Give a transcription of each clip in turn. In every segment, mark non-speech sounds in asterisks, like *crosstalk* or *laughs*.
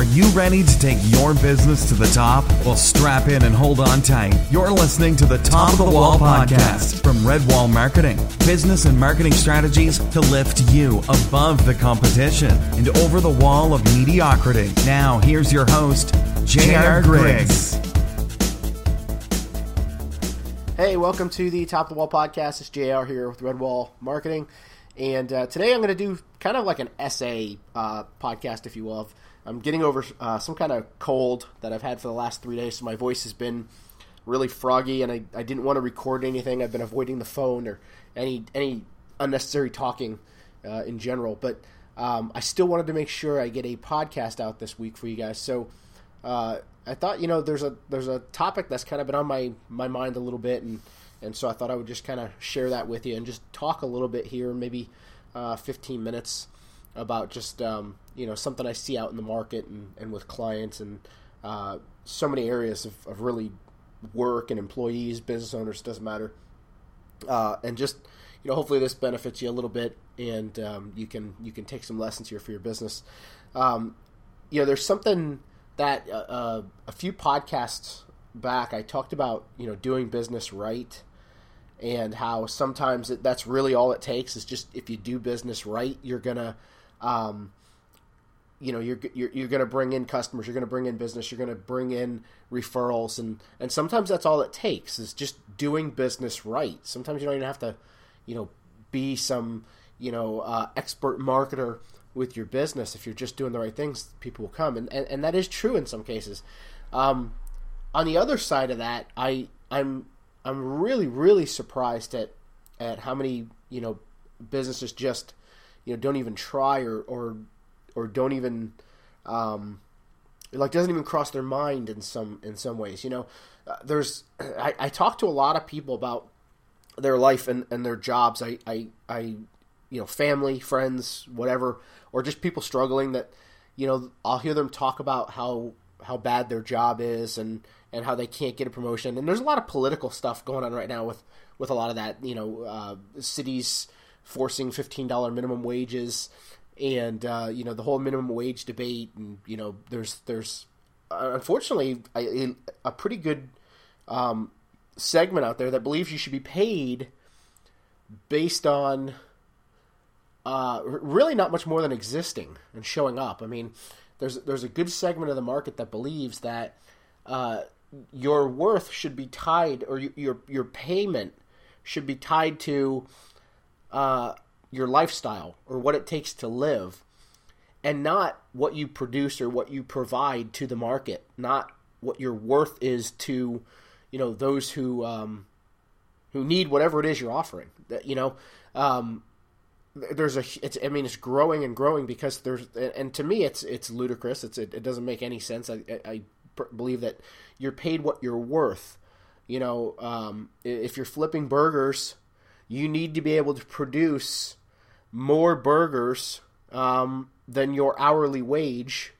Are you ready to take your business to the top? Well, strap in and hold on tight. You're listening to the Top of the Wall podcast from Redwall Marketing. Business and marketing strategies to lift you above the competition and over the wall of mediocrity. Now, here's your host, J.R. Griggs. Hey, welcome to the Top of the Wall podcast. It's JR here with Redwall Marketing. And uh, today I'm going to do kind of like an essay uh, podcast, if you will. I'm getting over uh, some kind of cold that I've had for the last three days, so my voice has been really froggy, and I, I didn't want to record anything. I've been avoiding the phone or any any unnecessary talking uh, in general, but um, I still wanted to make sure I get a podcast out this week for you guys. So uh, I thought, you know, there's a there's a topic that's kind of been on my my mind a little bit, and and so I thought I would just kind of share that with you and just talk a little bit here, maybe uh, 15 minutes about just um, you know something I see out in the market and, and with clients and uh, so many areas of, of, really work and employees, business owners, doesn't matter, uh, and just you know hopefully this benefits you a little bit and um, you can you can take some lessons here for your business. Um, you know, there's something that uh, uh a few podcasts back I talked about you know doing business right and how sometimes it, that's really all it takes is just if you do business right, you're gonna, um, you know, you're you're, you're gonna bring in customers, you're gonna bring in business, you're gonna bring in referrals, and and sometimes that's all it takes is just doing business right. Sometimes you don't even have to, you know, be some you know uh, expert marketer with your business. If you're just doing the right things, people will come, and and, and that is true in some cases. Um, on the other side of that, I I'm I'm really really surprised at at how many you know businesses just you know don't even try or or or don't even um, like doesn't even cross their mind in some in some ways. You know, uh, there's *clears throat* I, I talk to a lot of people about their life and, and their jobs. I, I I you know family, friends, whatever, or just people struggling that you know I'll hear them talk about how how bad their job is and and how they can't get a promotion. And there's a lot of political stuff going on right now with with a lot of that. You know, uh, cities forcing fifteen dollar minimum wages, and uh, you know the whole minimum wage debate. And you know, there's there's uh, unfortunately a, a, pretty good um, segment out there that believes you should be paid based on uh, really not much more than existing and showing up. I mean, there's there's a good segment of the market that believes that uh, your worth should be tied, or your your payment should be tied to uh, your lifestyle or what it takes to live, and not what you produce or what you provide to the market, not what your worth is to, you know, those who um, who need whatever it is you're offering. That you know, um, there's a it's I mean it's growing and growing because there's and to me it's it's ludicrous. It's it, it doesn't make any sense. I, I believe that you're paid what you're worth. You know, um, if you're flipping burgers, you need to be able to produce more burgers um, than your hourly wage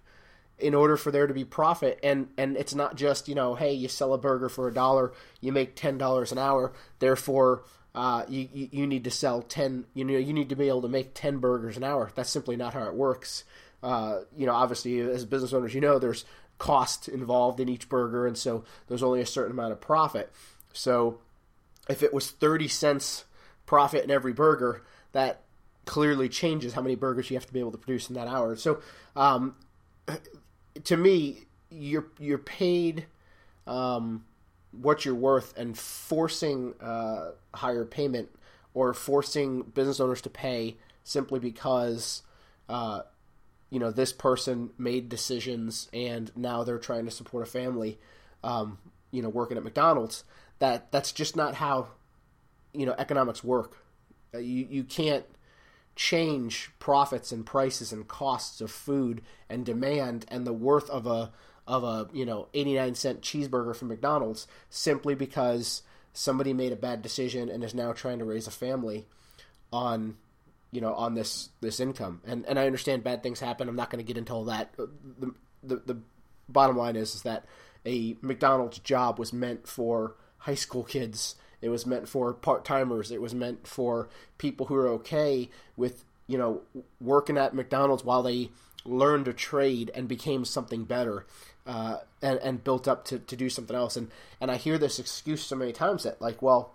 in order for there to be profit. And and it's not just you know hey you sell a burger for a dollar you make ten dollars an hour. Therefore uh, you, you need to sell 10 you know you need to be able to make 10 burgers an hour. That's simply not how it works. Uh, you know obviously as business owners you know there's cost involved in each burger, and so there's only a certain amount of profit. So if it was 30 cents profit in every burger, that clearly changes how many burgers you have to be able to produce in that hour. So um, to me, you're you're paid um, what you're worth, and forcing uh, higher payment or forcing business owners to pay simply because uh, you know this person made decisions and now they're trying to support a family um, you know working at mcdonald's that that's just not how you know economics work uh, you you can't change profits and prices and costs of food and demand and the worth of a of a you know 89 cent cheeseburger from McDonald's simply because somebody made a bad decision and is now trying to raise a family on you know, on this this income. And and I understand bad things happen. I'm not going to get into all that. The, the the bottom line is is that a McDonald's job was meant for high school kids. It was meant for part timers. It was meant for people who are okay with you know working at McDonald's while they learned a trade and became something better uh, and, and built up to, to do something else. And, and I hear this excuse so many times that, like, well,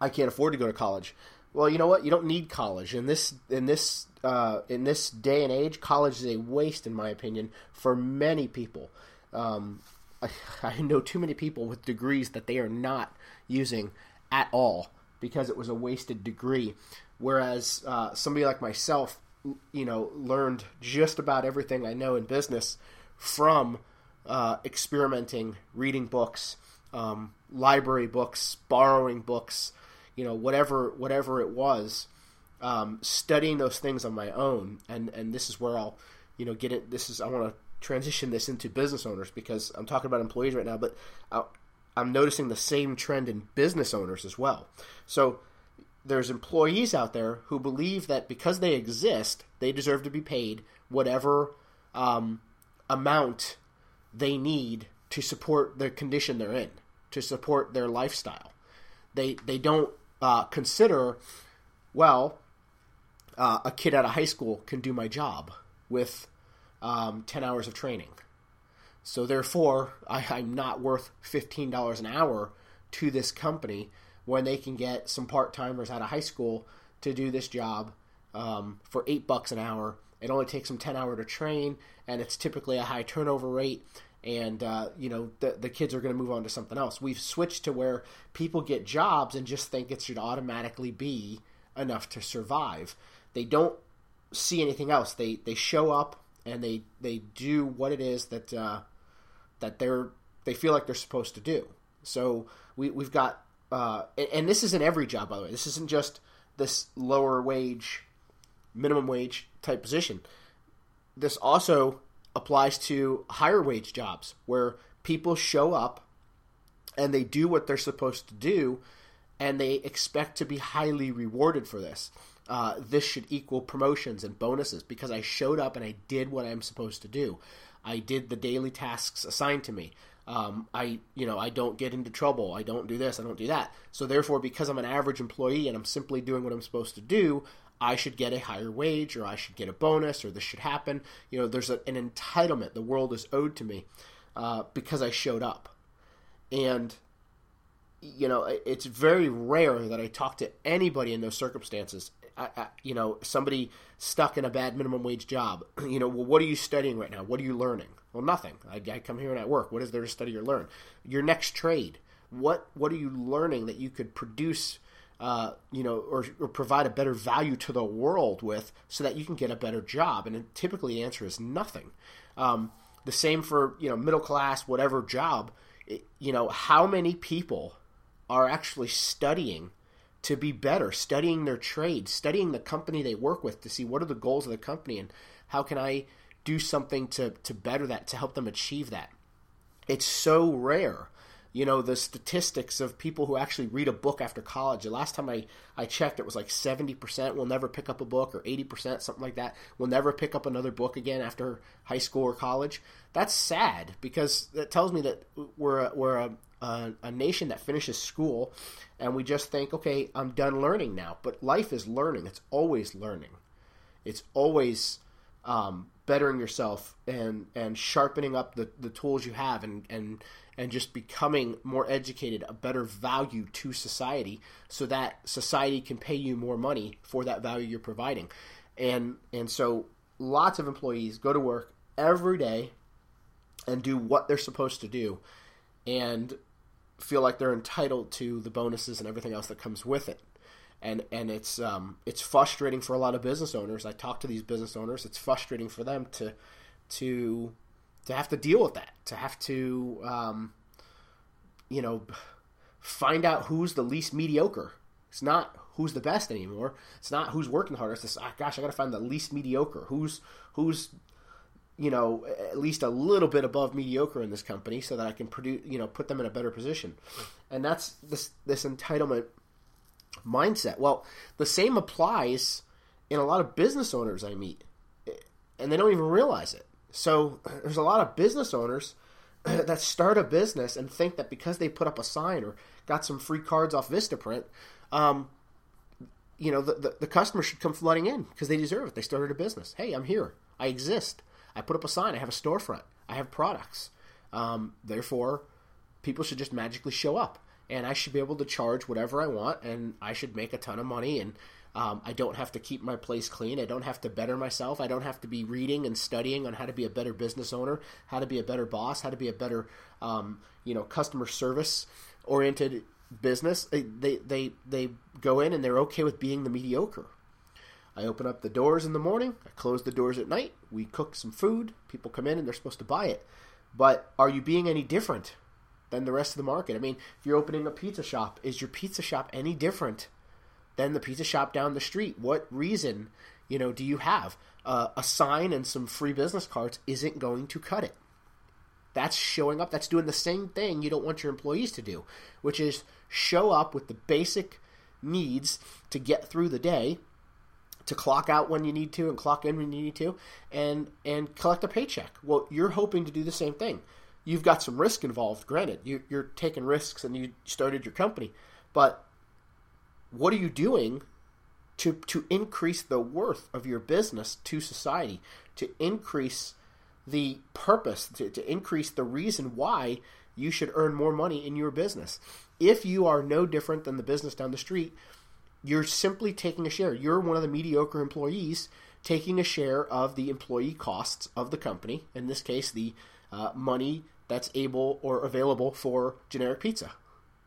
I can't afford to go to college. Well, you know what? You don't need college in this in this uh, in this day and age. College is a waste, in my opinion, for many people. Um, I, *sighs* I know too many people with degrees that they are not using at all because it was a wasted degree. Whereas uh, somebody like myself, you know, learned just about everything I know in business from uh, experimenting, reading books, um, library books, borrowing books, you know, whatever whatever it was, um, studying those things on my own. And and this is where I'll, you know, get it. This is I want to transition this into business owners because I'm talking about employees right now, but I'm noticing the same trend in business owners as well. So there's employees out there who believe that because they exist, they deserve to be paid whatever um, amount they need to support the condition they're in, to support their lifestyle. They they don't uh, consider, well, uh, a kid out of high school can do my job with um, ten hours of training. So therefore, I, I'm not worth fifteen dollars an hour to this company when they can get some part timers out of high school to do this job um, for eight bucks an hour. It only takes them ten hour to train, and it's typically a high turnover rate. And uh, you know the the kids are going to move on to something else. We've switched to where people get jobs and just think it should automatically be enough to survive. They don't see anything else. They they show up and they they do what it is that uh, that they're they feel like they're supposed to do. So we we've got uh, and, and this isn't every job by the way. This isn't just this lower wage, minimum wage type position. This also applies to higher wage jobs where people show up and they do what they're supposed to do and they expect to be highly rewarded for this. Uh, this should equal promotions and bonuses because I showed up and I did what I'm supposed to do. I did the daily tasks assigned to me. Um, I, you know, I don't get into trouble. I don't do this. I don't do that. So therefore, because I'm an average employee and I'm simply doing what I'm supposed to do, I should get a higher wage, or I should get a bonus, or this should happen. You know, there's a, an entitlement the world is owed to me uh, because I showed up, and you know, it's very rare that I talk to anybody in those circumstances I, I, you know, somebody stuck in a bad minimum wage job. *clears throat* You know, well, what are you studying right now? What are you learning? Well, nothing. I, I come here and I work. What is there to study or learn? Your next trade. What What are you learning that you could produce? Uh, you know, or, or provide a better value to the world with, so that you can get a better job. And typically, the answer is nothing. Um, the same for you know middle class, whatever job. It, you know, how many people are actually studying to be better, studying their trade, studying the company they work with to see what are the goals of the company and how can I do something to, to better that, to help them achieve that. It's so rare. You know, the statistics of people who actually read a book after college. The last time I, I checked, it was like 70% will never pick up a book, or 80%, something like that, will never pick up another book again after high school or college. That's sad because that tells me that we're a, we're a, a, a nation that finishes school and we just think, okay, I'm done learning now. But life is learning. It's always learning. It's always um, bettering yourself and and sharpening up the, the tools you have and and and just becoming more educated, a better value to society, so that society can pay you more money for that value you're providing. And and so lots of employees go to work every day and do what they're supposed to do. And feel like they're entitled to the bonuses and everything else that comes with it. And and it's um, it's frustrating for a lot of business owners. I talk to these business owners. It's frustrating for them to to to have to deal with that. To have to um, you know find out who's the least mediocre. It's not who's the best anymore. It's not who's working harder. It's ah, gosh, I got to find the least mediocre. Who's who's you know, at least a little bit above mediocre in this company so that I can produce, you know, put them in a better position. And that's this this entitlement mindset. Well, the same applies in a lot of business owners I meet, and they don't even realize it. So *clears throat* there's a lot of business owners *clears throat* that start a business and think that because they put up a sign or got some free cards off Vistaprint, um, you know, the, the, the customer should come flooding in because they deserve it. They started a business. Hey, I'm here. I exist. I put up a sign. I have a storefront. I have products. Um, therefore, people should just magically show up, and I should be able to charge whatever I want, and I should make a ton of money. And um, I don't have to keep my place clean. I don't have to better myself. I don't have to be reading and studying on how to be a better business owner, how to be a better boss, how to be a better, um, you know, customer service oriented business. They, they they they go in and they're okay with being the mediocre. I open up the doors in the morning. I close the doors at night. We cook some food. People come in and they're supposed to buy it. But are you being any different than the rest of the market? I mean, if you're opening a pizza shop, is your pizza shop any different than the pizza shop down the street? What reason, you know, do you have? Uh, a sign and some free business cards isn't going to cut it. That's showing up. That's doing the same thing you don't want your employees to do, which is show up with the basic needs to get through the day to clock out when you need to and clock in when you need to and and collect a paycheck. Well, you're hoping to do the same thing. You've got some risk involved. Granted, you, you're taking risks and you started your company, but what are you doing to to increase the worth of your business to society? To increase the purpose, to, to increase the reason why you should earn more money in your business. If you are no different than the business down the street, you're simply taking a share. You're one of the mediocre employees taking a share of the employee costs of the company, in this case, the uh, money that's able or available for generic pizza.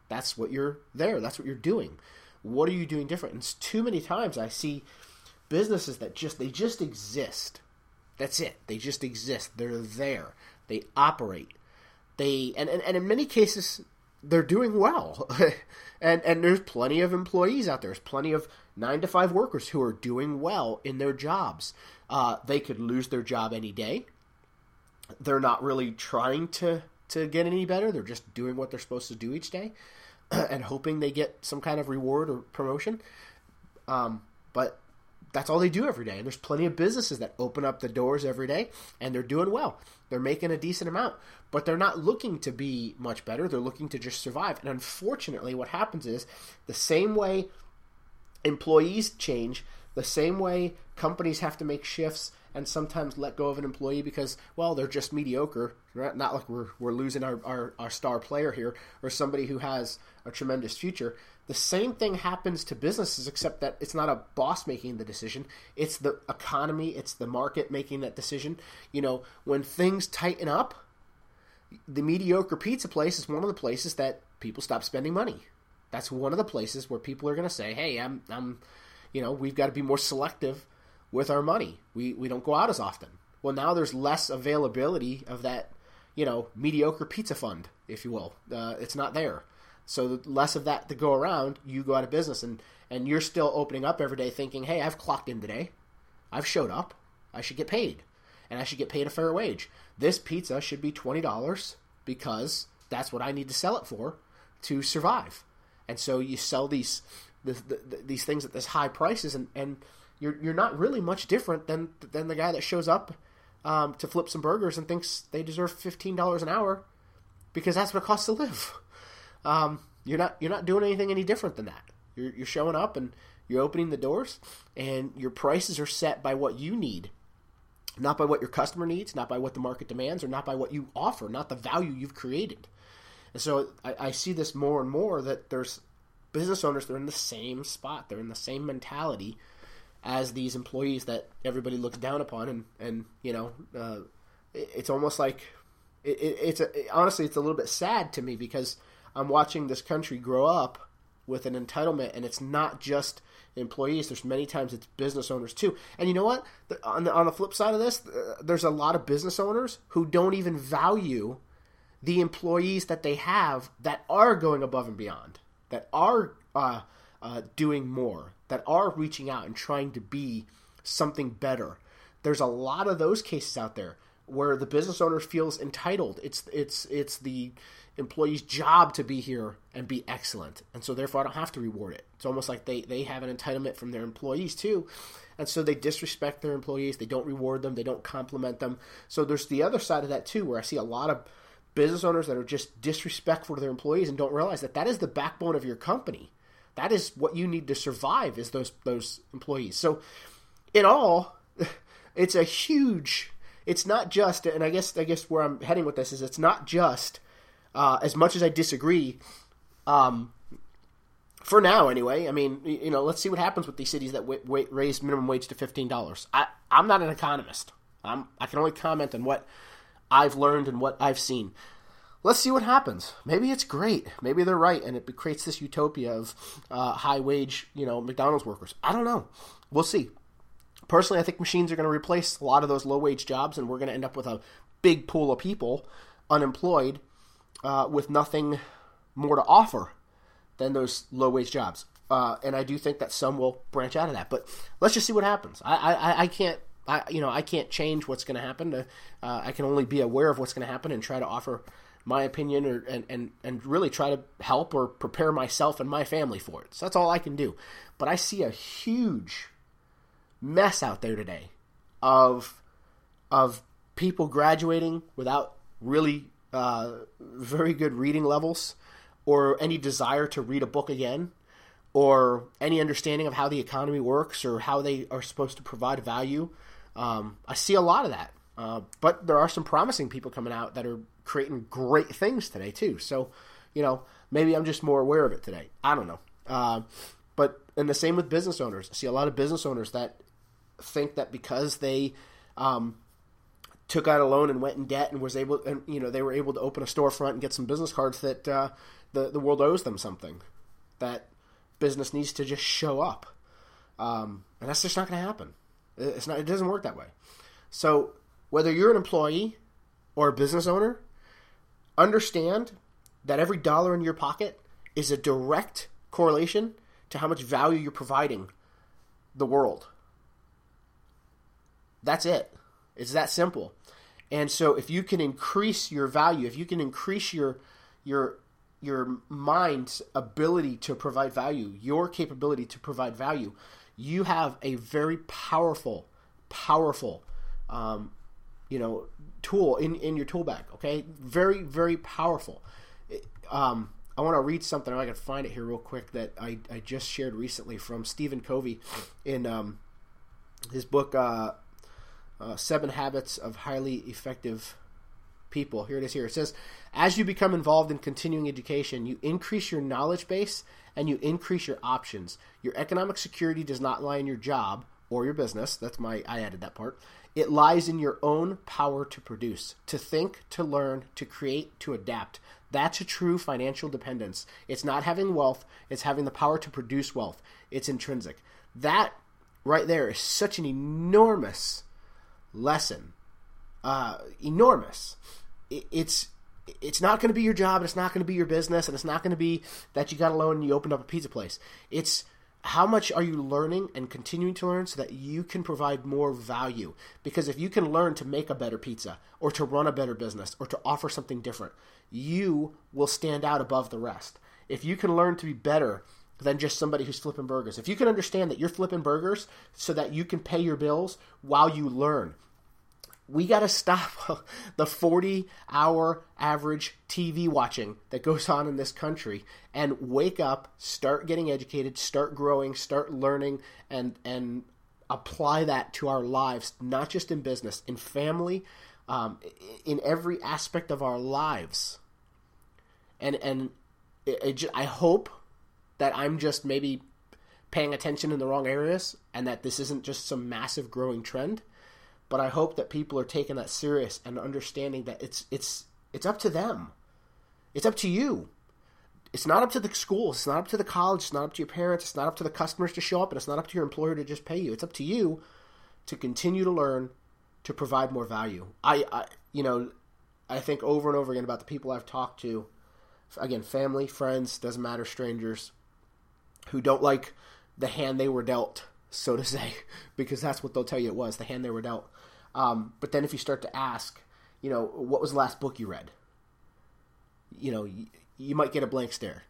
That's what you're there. That's what you're doing. What are you doing different? And too many times I see businesses that just they just exist. That's it. They just exist. They're there. They operate. They and, and, and in many cases they're doing well. *laughs* and and there's plenty of employees out there. There's plenty of nine to five workers who are doing well in their jobs. Uh, they could lose their job any day. They're not really trying to to get any better. They're just doing what they're supposed to do each day, *clears throat* and hoping they get some kind of reward or promotion. Um, but that's all they do every day. And there's plenty of businesses that open up the doors every day and they're doing well. They're making a decent amount, but they're not looking to be much better. They're looking to just survive. And unfortunately, what happens is the same way employees change, the same way companies have to make shifts and sometimes let go of an employee because, well, they're just mediocre. Not like we're, we're losing our, our, our star player here or somebody who has a tremendous future. The same thing happens to businesses, except that it's not a boss making the decision. It's the economy, it's the market making that decision. You know, when things tighten up, the mediocre pizza place is one of the places that people stop spending money. That's one of the places where people are going to say, "Hey, I'm, I'm, you know, we've got to be more selective with our money. We we don't go out as often." Well, now there's less availability of that, you know, mediocre pizza fund, if you will. Uh, it's not there. So less of that to go around, you go out of business, and and you're still opening up every day thinking, hey, I've clocked in today, I've showed up, I should get paid, and I should get paid a fair wage. This pizza should be twenty dollars because that's what I need to sell it for to survive. And so you sell these the, the, these things at this high prices, and, and you're you're not really much different than than the guy that shows up um, to flip some burgers and thinks they deserve fifteen dollars an hour because that's what it costs to live *laughs* um, you're not you're not doing anything any different than that. You're, you're showing up and you're opening the doors, and your prices are set by what you need, not by what your customer needs, not by what the market demands, or not by what you offer, not the value you've created. And so I, I see this more and more that there's business owners they're in the same spot, they're in the same mentality as these employees that everybody looks down upon, and and you know, uh, it, it's almost like it, it, it's a, honestly it's a little bit sad to me because I'm watching this country grow up with an entitlement, and it's not just employees. There's many times it's business owners too. And you know what? On the on the flip side of this, uh, there's a lot of business owners who don't even value the employees that they have that are going above and beyond, that are uh, uh, doing more, that are reaching out and trying to be something better. There's a lot of those cases out there where the business owner feels entitled. It's it's it's the employee's job to be here and be excellent. And so therefore I don't have to reward it. It's almost like they, they have an entitlement from their employees too. And so they disrespect their employees, they don't reward them, they don't compliment them. So there's the other side of that too, where I see a lot of business owners that are just disrespectful to their employees and don't realize that that is the backbone of your company. That is what you need to survive is those those employees. So in all *laughs* it's a huge. It's not just, and I guess I guess where I'm heading with this is it's not just uh, as much as I disagree. Um, for now, anyway. I mean, you know, let's see what happens with these cities that w- w- raise minimum wage to fifteen dollars. I I'm not an economist. I'm I can only comment on what I've learned and what I've seen. Let's see what happens. Maybe it's great. Maybe they're right, and it creates this utopia of uh, high wage, you know, McDonald's workers. I don't know. We'll see. Personally, I think machines are going to replace a lot of those low wage jobs, and we're going to end up with a big pool of people unemployed uh, with nothing more to offer than those low wage jobs. Uh, and I do think that some will branch out of that. But let's just see what happens. I, I, I can't. I, you know, I can't change what's going to happen. Uh, I can only be aware of what's going to happen and try to offer my opinion or, and, and, and really try to help or prepare myself and my family for it. So that's all I can do. But I see a huge mess out there today of of people graduating without really uh, very good reading levels or any desire to read a book again or any understanding of how the economy works or how they are supposed to provide value. Um, I see a lot of that. Uh, but there are some promising people coming out that are creating great things today, too. So, you know, maybe I'm just more aware of it today. I don't know. Uh, but, and the same with business owners. I see a lot of business owners that think that because they um, took out a loan and went in debt and was able, and you know, they were able to open a storefront and get some business cards that uh, the the world owes them something. That business needs to just show up, um, and that's just not going to happen. It's not. It doesn't work that way. So whether you're an employee or a business owner, understand that every dollar in your pocket is a direct correlation to how much value you're providing the world. That's it. It's that simple. And so if you can increase your value, if you can increase your your your mind's ability to provide value, your capability to provide value, you have a very powerful, powerful, um, you know, tool in, in your tool bag. Okay, very very powerful. Um, I want to read something. I can find it here real quick that I, I just shared recently from Stephen Covey in um, his book uh, uh, Seven Habits of Highly Effective People. Here it is. Here it says, as you become involved in continuing education, you increase your knowledge base and you increase your options. Your economic security does not lie in your job or your business. That's my I added that part. It lies in your own power to produce, to think, to learn, to create, to adapt. That's a true financial dependence. It's not having wealth, it's having the power to produce wealth. It's intrinsic. That right there is such an enormous lesson. Uh, enormous. It, it's it's not going to be your job, and it's not going to be your business, and it's not going to be that you got a loan and you opened up a pizza place. It's how much are you learning and continuing to learn so that you can provide more value? Because if you can learn to make a better pizza or to run a better business or to offer something different, you will stand out above the rest. If you can learn to be better than just somebody who's flipping burgers, if you can understand that you're flipping burgers so that you can pay your bills while you learn, we got to stop *laughs* the 40 hour average TV watching that goes on in this country and wake up, start getting educated, start growing, start learning, and, and apply that to our lives, not just in business, in family, um, in every aspect of our lives. And, and it, it, I hope that I'm just maybe paying attention in the wrong areas and that this isn't just some massive growing trend but I hope that people are taking that serious and understanding that it's it's it's up to them. It's up to you. It's not up to the school. It's not up to the college. It's not up to your parents. It's not up to the customers to show up, and it's not up to your employer to just pay you. It's up to you to continue to learn, to provide more value. I, I you know, I think over and over again about the people I've talked to. Again, family, friends, doesn't matter, strangers, who don't like the hand they were dealt, so to *laughs* say, because that's what they'll tell you it was the hand they were dealt. Um, but then if you start to ask, you know, what was the last book you read? You know, you, you might get a blank stare,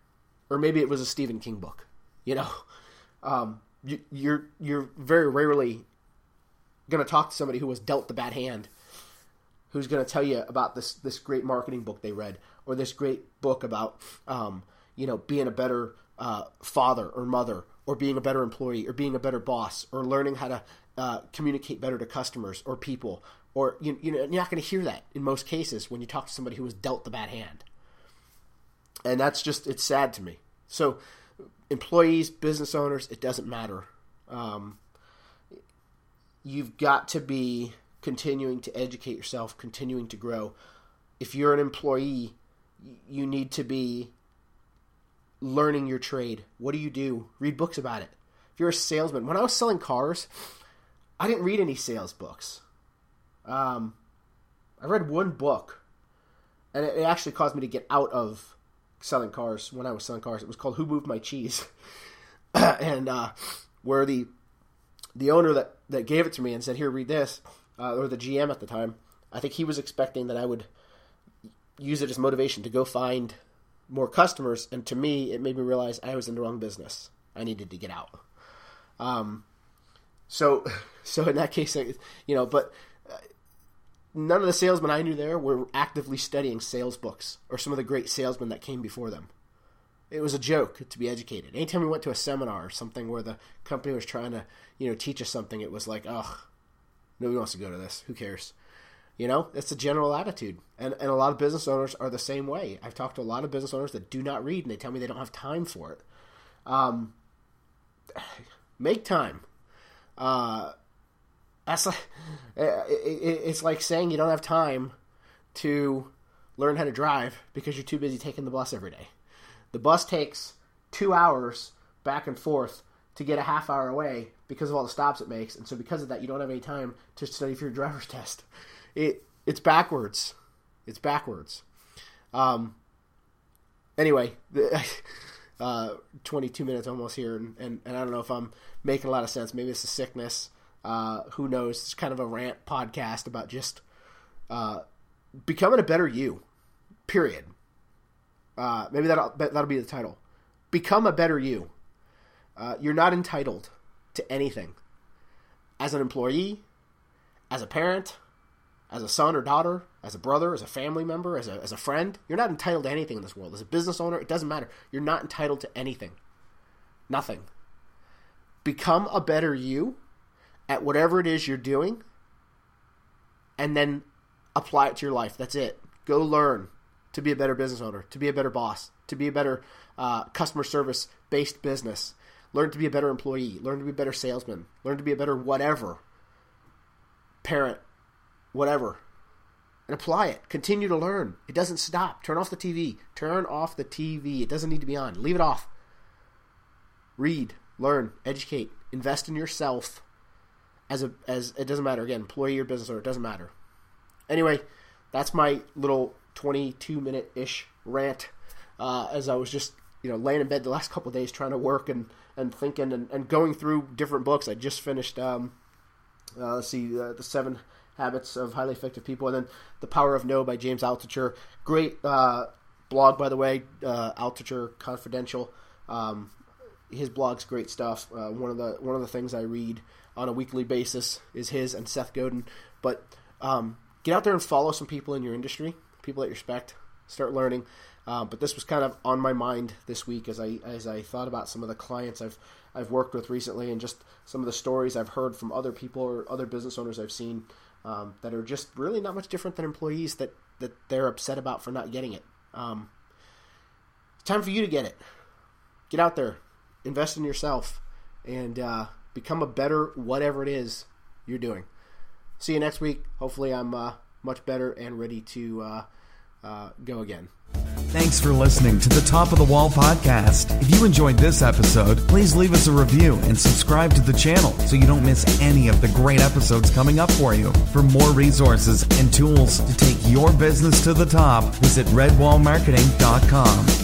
or maybe it was a Stephen King book. You know, *laughs* um, you, you're you're very rarely going to talk to somebody who was dealt the bad hand, who's going to tell you about this this great marketing book they read, or this great book about um, you know being a better uh, father or mother or being a better employee or being a better boss or learning how to uh, communicate better to customers or people or you, you know you're not going to hear that in most cases when you talk to somebody who was dealt the bad hand. And that's just it's sad to me. So employees business owners it doesn't matter. Um, you've got to be continuing to educate yourself continuing to grow. If you're an employee you need to be learning your trade. What do you do? Read books about it. If you're a salesman, when I was selling cars, I didn't read any sales books. Um, I read one book, and it actually caused me to get out of selling cars when I was selling cars. It was called "Who Moved My Cheese," *coughs* and uh, where the the owner that that gave it to me and said, "Here, read this," uh, or the GM at the time. I think he was expecting that I would use it as motivation to go find more customers. And to me, it made me realize I was in the wrong business. I needed to get out. Um, so, *laughs* so in that case, you know, but uh, none of the salesmen I knew there were actively studying sales books or some of the great salesmen that came before them. It was a joke to be educated. Anytime we went to a seminar or something where the company was trying to, you know, teach us something, it was like, ugh, nobody wants to go to this. Who cares? You know, it's a general attitude. And, and a lot of business owners are the same way. I've talked to a lot of business owners that do not read and they tell me they don't have time for it. Um, *sighs* make time. Uh, that's like, *laughs* it's like saying you don't have time to learn how to drive because you're too busy taking the bus every day. The bus takes two hours back and forth to get a half hour away because of all the stops it makes. And so because of that, you don't have any time to study for your driver's *laughs* test it it's backwards. It's backwards. Um. Anyway, *laughs* uh, 22 minutes almost here, and, and, and I don't know if I'm making a lot of sense. Maybe it's a sickness. Uh, who knows? It's kind of a rant podcast about just uh, becoming a better you. Period. Uh, maybe that'll that'll be the title. Become a better you. Uh, you're not entitled to anything. As an employee, as a parent, as a son or daughter, as a brother, as a family member, as a, as a friend. You're not entitled to anything in this world. As a business owner, it doesn't matter. You're not entitled to anything. Nothing. Become a better you at whatever it is you're doing and then apply it to your life. That's it. Go learn to be a better business owner, to be a better boss, to be a better uh, customer service based business. Learn to be a better employee. Learn to be a better salesman. Learn to be a better whatever. Parent, whatever, and apply it. Continue to learn. It doesn't stop. Turn off the TV. Turn off the TV. It doesn't need to be on. Leave it off. Read, learn, educate, invest in yourself. As a as it doesn't matter again, employee or business owner, it doesn't matter. Anyway, that's my little 22 minute ish rant. Uh, as I was just you know laying in bed the last couple days trying to work and and thinking and, and going through different books. I just finished um, uh, let's see uh, the seven Habits of Highly Effective People, and then The Power of No by James Altucher. Great uh, blog, by the way, uh, Altucher Confidential. Um, his blog's great stuff. Uh, one of the one of the things I read on a weekly basis is his and Seth Godin. But um, get out there and follow some people in your industry, people that you respect. Start learning. Uh, but this was kind of on my mind this week as I as I thought about some of the clients I've I've worked with recently and just some of the stories I've heard from other people or other business owners I've seen um, that are just really not much different than employees that, that they're upset about for not getting it. Um, time for you to get it. Get out there, invest in yourself, and uh, become a better whatever it is you're doing. See you next week. Hopefully, I'm uh, much better and ready to uh, uh go again. Thanks for listening to the Top of the Wall podcast. If you enjoyed this episode, please leave us a review and subscribe to the channel so you don't miss any of the great episodes coming up for you. For more resources and tools to take your business to the top, visit redwallmarketing.com.